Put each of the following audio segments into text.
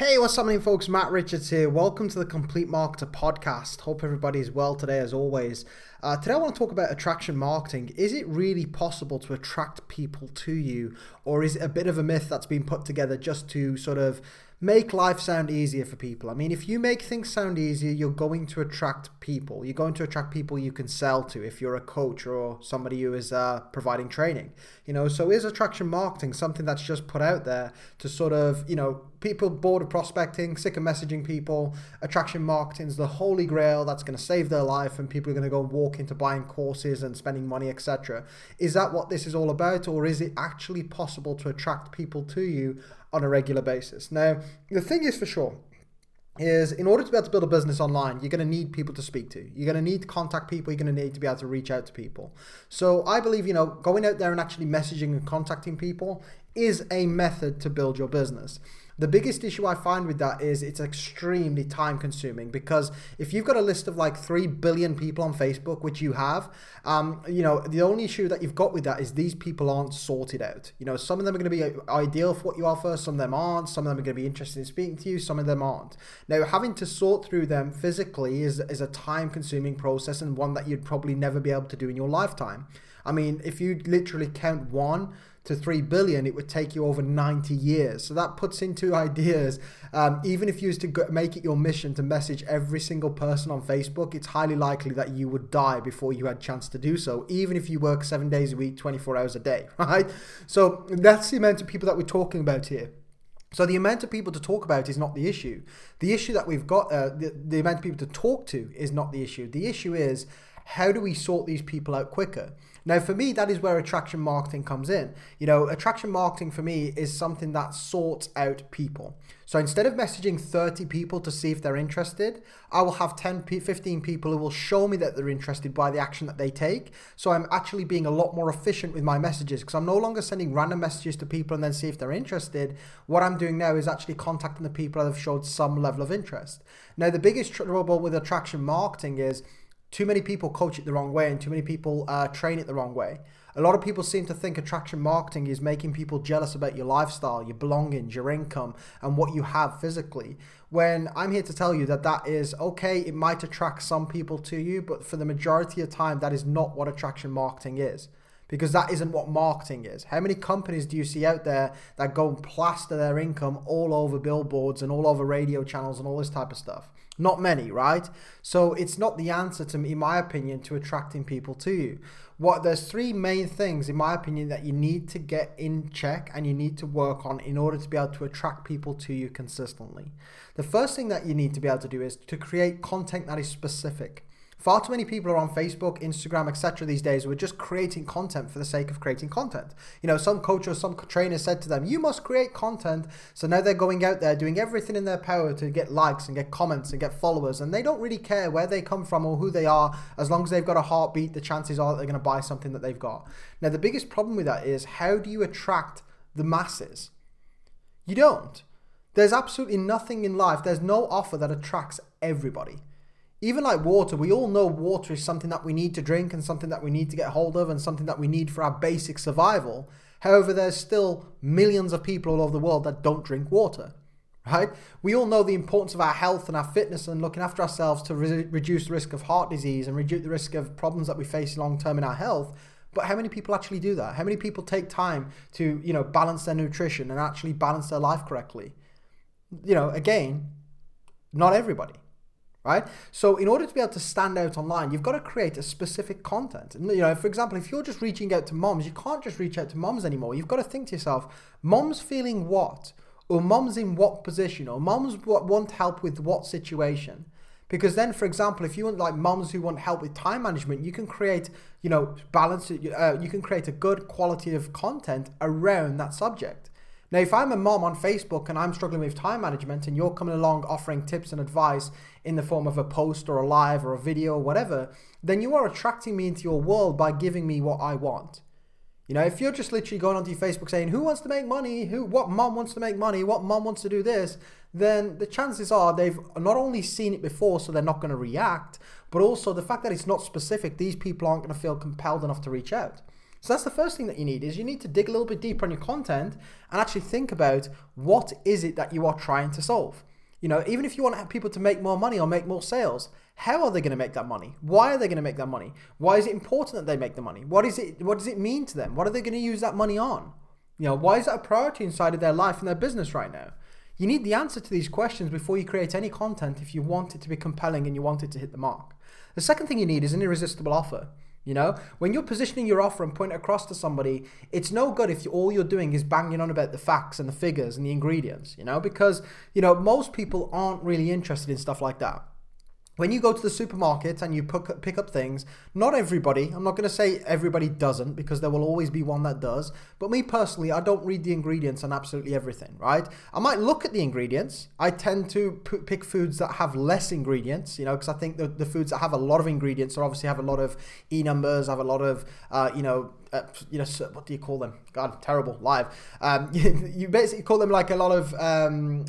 Hey, what's happening, folks? Matt Richards here. Welcome to the Complete Marketer podcast. Hope everybody's well today, as always. Uh, today, I want to talk about attraction marketing. Is it really possible to attract people to you, or is it a bit of a myth that's been put together just to sort of make life sound easier for people. I mean, if you make things sound easier, you're going to attract people. You're going to attract people you can sell to if you're a coach or somebody who is uh, providing training. You know, so is attraction marketing something that's just put out there to sort of, you know, people bored of prospecting, sick of messaging people. Attraction marketing is the holy grail that's going to save their life, and people are going to go walk into buying courses and spending money, etc. Is that what this is all about, or is it actually possible to attract people to you on a regular basis. Now, the thing is for sure is in order to be able to build a business online, you're going to need people to speak to. You're going to need to contact people. You're going to need to be able to reach out to people. So I believe, you know, going out there and actually messaging and contacting people is a method to build your business. The biggest issue I find with that is it's extremely time consuming because if you've got a list of like 3 billion people on Facebook, which you have, um, you know, the only issue that you've got with that is these people aren't sorted out. You know, some of them are going to be ideal for what you offer, some of them aren't, some of them are going to be interested in speaking to you, some of them aren't. Now, having to sort through them physically is, is a time consuming process and one that you'd probably never be able to do in your lifetime. I mean, if you literally count one to 3 billion, it would take you over 90 years. So that puts into ideas, um, even if you used to go, make it your mission to message every single person on Facebook, it's highly likely that you would die before you had chance to do so, even if you work seven days a week, 24 hours a day, right? So that's the amount of people that we're talking about here. So the amount of people to talk about is not the issue. The issue that we've got, uh, the, the amount of people to talk to is not the issue. The issue is how do we sort these people out quicker? Now, for me, that is where attraction marketing comes in. You know, attraction marketing for me is something that sorts out people. So instead of messaging 30 people to see if they're interested, I will have 10, 15 people who will show me that they're interested by the action that they take. So I'm actually being a lot more efficient with my messages because I'm no longer sending random messages to people and then see if they're interested. What I'm doing now is actually contacting the people that have showed some level of interest. Now, the biggest trouble with attraction marketing is too many people coach it the wrong way and too many people uh, train it the wrong way. A lot of people seem to think attraction marketing is making people jealous about your lifestyle, your belongings, your income, and what you have physically. When I'm here to tell you that that is okay, it might attract some people to you, but for the majority of time, that is not what attraction marketing is because that isn't what marketing is. How many companies do you see out there that go and plaster their income all over billboards and all over radio channels and all this type of stuff? Not many, right? So it's not the answer to in my opinion to attracting people to you. What there's three main things in my opinion that you need to get in check and you need to work on in order to be able to attract people to you consistently. The first thing that you need to be able to do is to create content that is specific. Far too many people are on Facebook, Instagram, etc. these days who are just creating content for the sake of creating content. You know, some coach or some trainer said to them, You must create content. So now they're going out there doing everything in their power to get likes and get comments and get followers. And they don't really care where they come from or who they are. As long as they've got a heartbeat, the chances are they're going to buy something that they've got. Now, the biggest problem with that is how do you attract the masses? You don't. There's absolutely nothing in life, there's no offer that attracts everybody even like water, we all know water is something that we need to drink and something that we need to get hold of and something that we need for our basic survival. However, there's still millions of people all over the world that don't drink water, right? We all know the importance of our health and our fitness and looking after ourselves to re- reduce the risk of heart disease and reduce the risk of problems that we face long term in our health. But how many people actually do that? How many people take time to, you know, balance their nutrition and actually balance their life correctly? You know, again, not everybody right? So in order to be able to stand out online, you've got to create a specific content. And you know, for example, if you're just reaching out to moms, you can't just reach out to moms anymore. You've got to think to yourself, moms feeling what? Or moms in what position? Or moms want help with what situation? Because then, for example, if you want like moms who want help with time management, you can create, you know, balance. Uh, you can create a good quality of content around that subject. Now, if I'm a mom on Facebook and I'm struggling with time management and you're coming along offering tips and advice in the form of a post or a live or a video or whatever, then you are attracting me into your world by giving me what I want. You know, if you're just literally going onto your Facebook saying, who wants to make money? Who, what mom wants to make money? What mom wants to do this? Then the chances are they've not only seen it before, so they're not going to react, but also the fact that it's not specific, these people aren't going to feel compelled enough to reach out. So that's the first thing that you need is you need to dig a little bit deeper on your content and actually think about what is it that you are trying to solve. You know, even if you want to have people to make more money or make more sales, how are they going to make that money? Why are they going to make that money? Why is it important that they make the money? What is it what does it mean to them? What are they going to use that money on? You know, why is that a priority inside of their life and their business right now? You need the answer to these questions before you create any content if you want it to be compelling and you want it to hit the mark. The second thing you need is an irresistible offer. You know, when you're positioning your offer and pointing it across to somebody, it's no good if you, all you're doing is banging on about the facts and the figures and the ingredients, you know, because, you know, most people aren't really interested in stuff like that when you go to the supermarket and you pick up things, not everybody, I'm not going to say everybody doesn't because there will always be one that does, but me personally, I don't read the ingredients on absolutely everything, right? I might look at the ingredients. I tend to pick foods that have less ingredients, you know, because I think the, the foods that have a lot of ingredients or obviously have a lot of E numbers, have a lot of, uh, you know, uh, you know, what do you call them? God, terrible, live. Um, you, you basically call them like a lot of, um,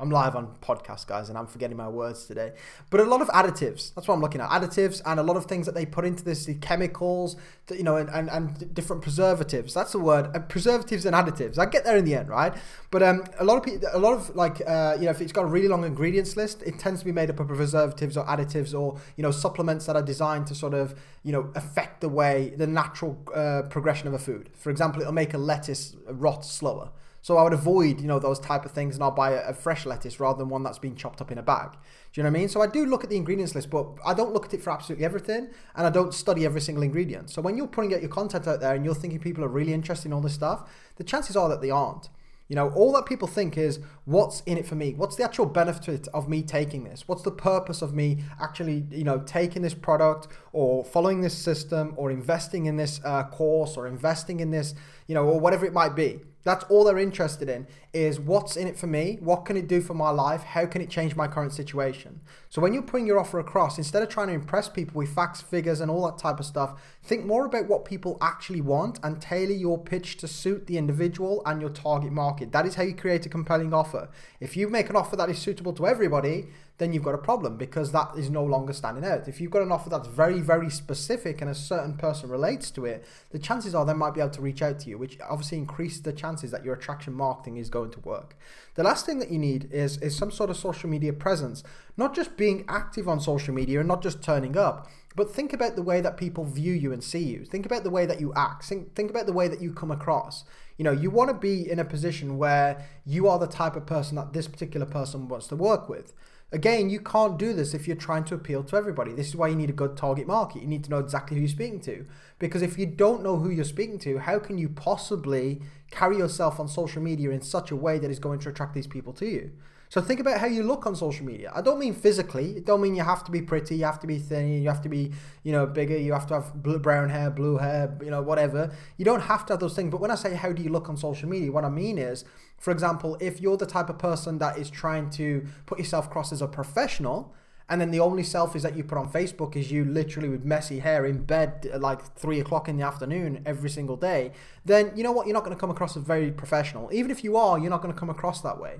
I'm live on podcast, guys, and I'm forgetting my words today. But a lot of additives. That's what I'm looking at. Additives and a lot of things that they put into this, the chemicals, that, you know, and, and, and different preservatives. That's the word. Uh, preservatives and additives. I get there in the end, right? But um, a lot of people, a lot of like, uh, you know, if it's got a really long ingredients list, it tends to be made up of preservatives or additives or you know supplements that are designed to sort of you know affect the way the natural uh, progression of a food. For example, it'll make a lettuce rot slower. So I would avoid, you know, those type of things and I'll buy a, a, fresh lettuce rather than one that's been chopped up in a bag. Do you know what I mean? So I do look at the ingredients list, but I don't look at it for absolutely everything and I don't study every single ingredient. So when you're putting out your content out there and you're thinking people are really interested in all this stuff, the chances are that they aren't. You know, all that people think is what's in it for me? What's the actual benefit of me taking this? What's the purpose of me actually, you know, taking this product or following this system or investing in this uh, course or investing in this, you know, or whatever it might be? That's all they're interested in is what's in it for me? What can it do for my life? How can it change my current situation? So when you're putting your offer across, instead of trying to impress people with facts, figures, and all that type of stuff, think more about what people actually want and tailor your pitch to suit the individual and your target market. That is how you create a compelling offer. If you make an offer that is suitable to everybody, then you've got a problem because that is no longer standing out. If you've got an offer that's very, very specific and a certain person relates to it, the chances are they might be able to reach out to you, which obviously increases the chances that your attraction marketing is going to work. The last thing that you need is, is some sort of social media presence, not just being active on social media and not just turning up, but think about the way that people view you and see you. Think about the way that you act. Think, think about the way that you come across. You know, you want to be in a position where you are the type of person that this particular person wants to work with. Again, you can't do this if you're trying to appeal to everybody. This is why you need a good target market. You need to know exactly who you're speaking to. Because if you don't know who you're speaking to, how can you possibly carry yourself on social media in such a way that is going to attract these people to you? So think about how you look on social media. I don't mean physically. It don't mean you have to be pretty, you have to be thin, you have to be, you know, bigger, you have to have blue, brown hair, blue hair, you know, whatever. You don't have to have those things. But when I say how do you look on social media, what I mean is, for example, if you're the type of person that is trying to put yourself across as a professional, and then the only selfies that you put on Facebook is you literally with messy hair in bed at like three o'clock in the afternoon every single day, then you know what? You're not going to come across as very professional. Even if you are, you're not going to come across that way.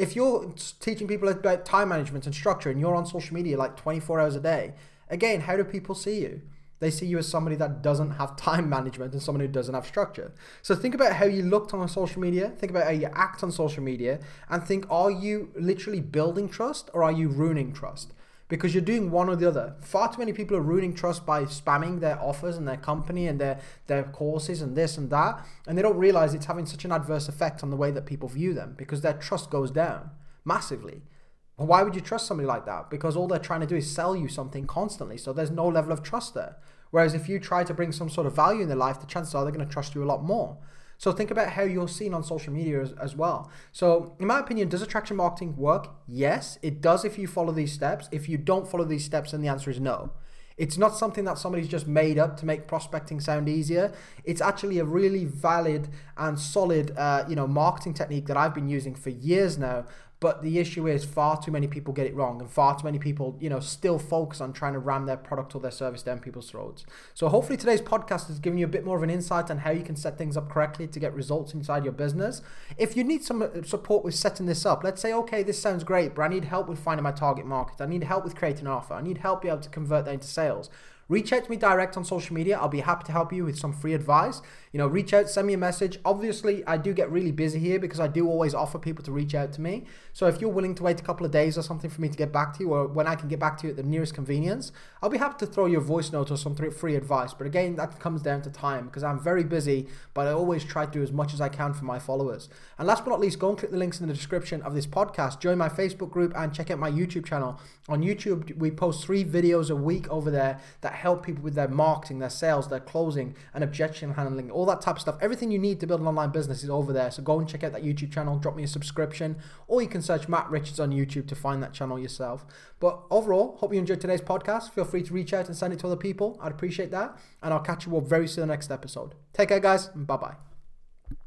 If you're teaching people about time management and structure and you're on social media like 24 hours a day, again, how do people see you? They see you as somebody that doesn't have time management and someone who doesn't have structure. So think about how you looked on social media, think about how you act on social media, and think are you literally building trust or are you ruining trust? Because you're doing one or the other. Far too many people are ruining trust by spamming their offers and their company and their, their courses and this and that. And they don't realize it's having such an adverse effect on the way that people view them because their trust goes down massively. why would you trust somebody like that? Because all they're trying to do is sell you something constantly. So there's no level of trust there. Whereas if you try to bring some sort of value in their life, the chances are they're going to trust you a lot more. So think about how you're seen on social media as, as, well. So in my opinion, does attraction marketing work? Yes, it does if you follow these steps. If you don't follow these steps, then the answer is no. It's not something that somebody's just made up to make prospecting sound easier. It's actually a really valid and solid, uh, you know, marketing technique that I've been using for years now. But the issue is far too many people get it wrong, and far too many people, you know, still focus on trying to ram their product or their service down people's throats. So hopefully today's podcast has given you a bit more of an insight on how you can set things up correctly to get results inside your business. If you need some uh, support with setting this up, let's say, okay, this sounds great, but I need help with finding my target market. I need help with creating an offer. I need help be able to convert that into sales reach out to me direct on social media. I'll be happy to help you with some free advice. You know, reach out, send me a message. Obviously, I do get really busy here because I do always offer people to reach out to me. So if you're willing to wait a couple of days or something for me to get back to you, or when I can get back to you at the nearest convenience, I'll be happy to throw you a voice note or some free advice. But again, that comes down to time because I'm very busy, but I always try to do as much as I can for my followers. And last but not least, go and click the links in the description of this podcast. Join my Facebook group and check out my YouTube channel. On YouTube, we post three videos a week over there that help people with their marketing, their sales, their closing, and objection handling all that type of stuff. Everything you need to build an online business is over there. So go and check out that YouTube channel, drop me a subscription, or you can search Matt Richards on YouTube to find that channel yourself. But overall, hope you enjoyed today's podcast. Feel free to reach out and send it to other people. I'd appreciate that. And I'll catch you all very soon in the next episode. Take care, guys, and bye bye.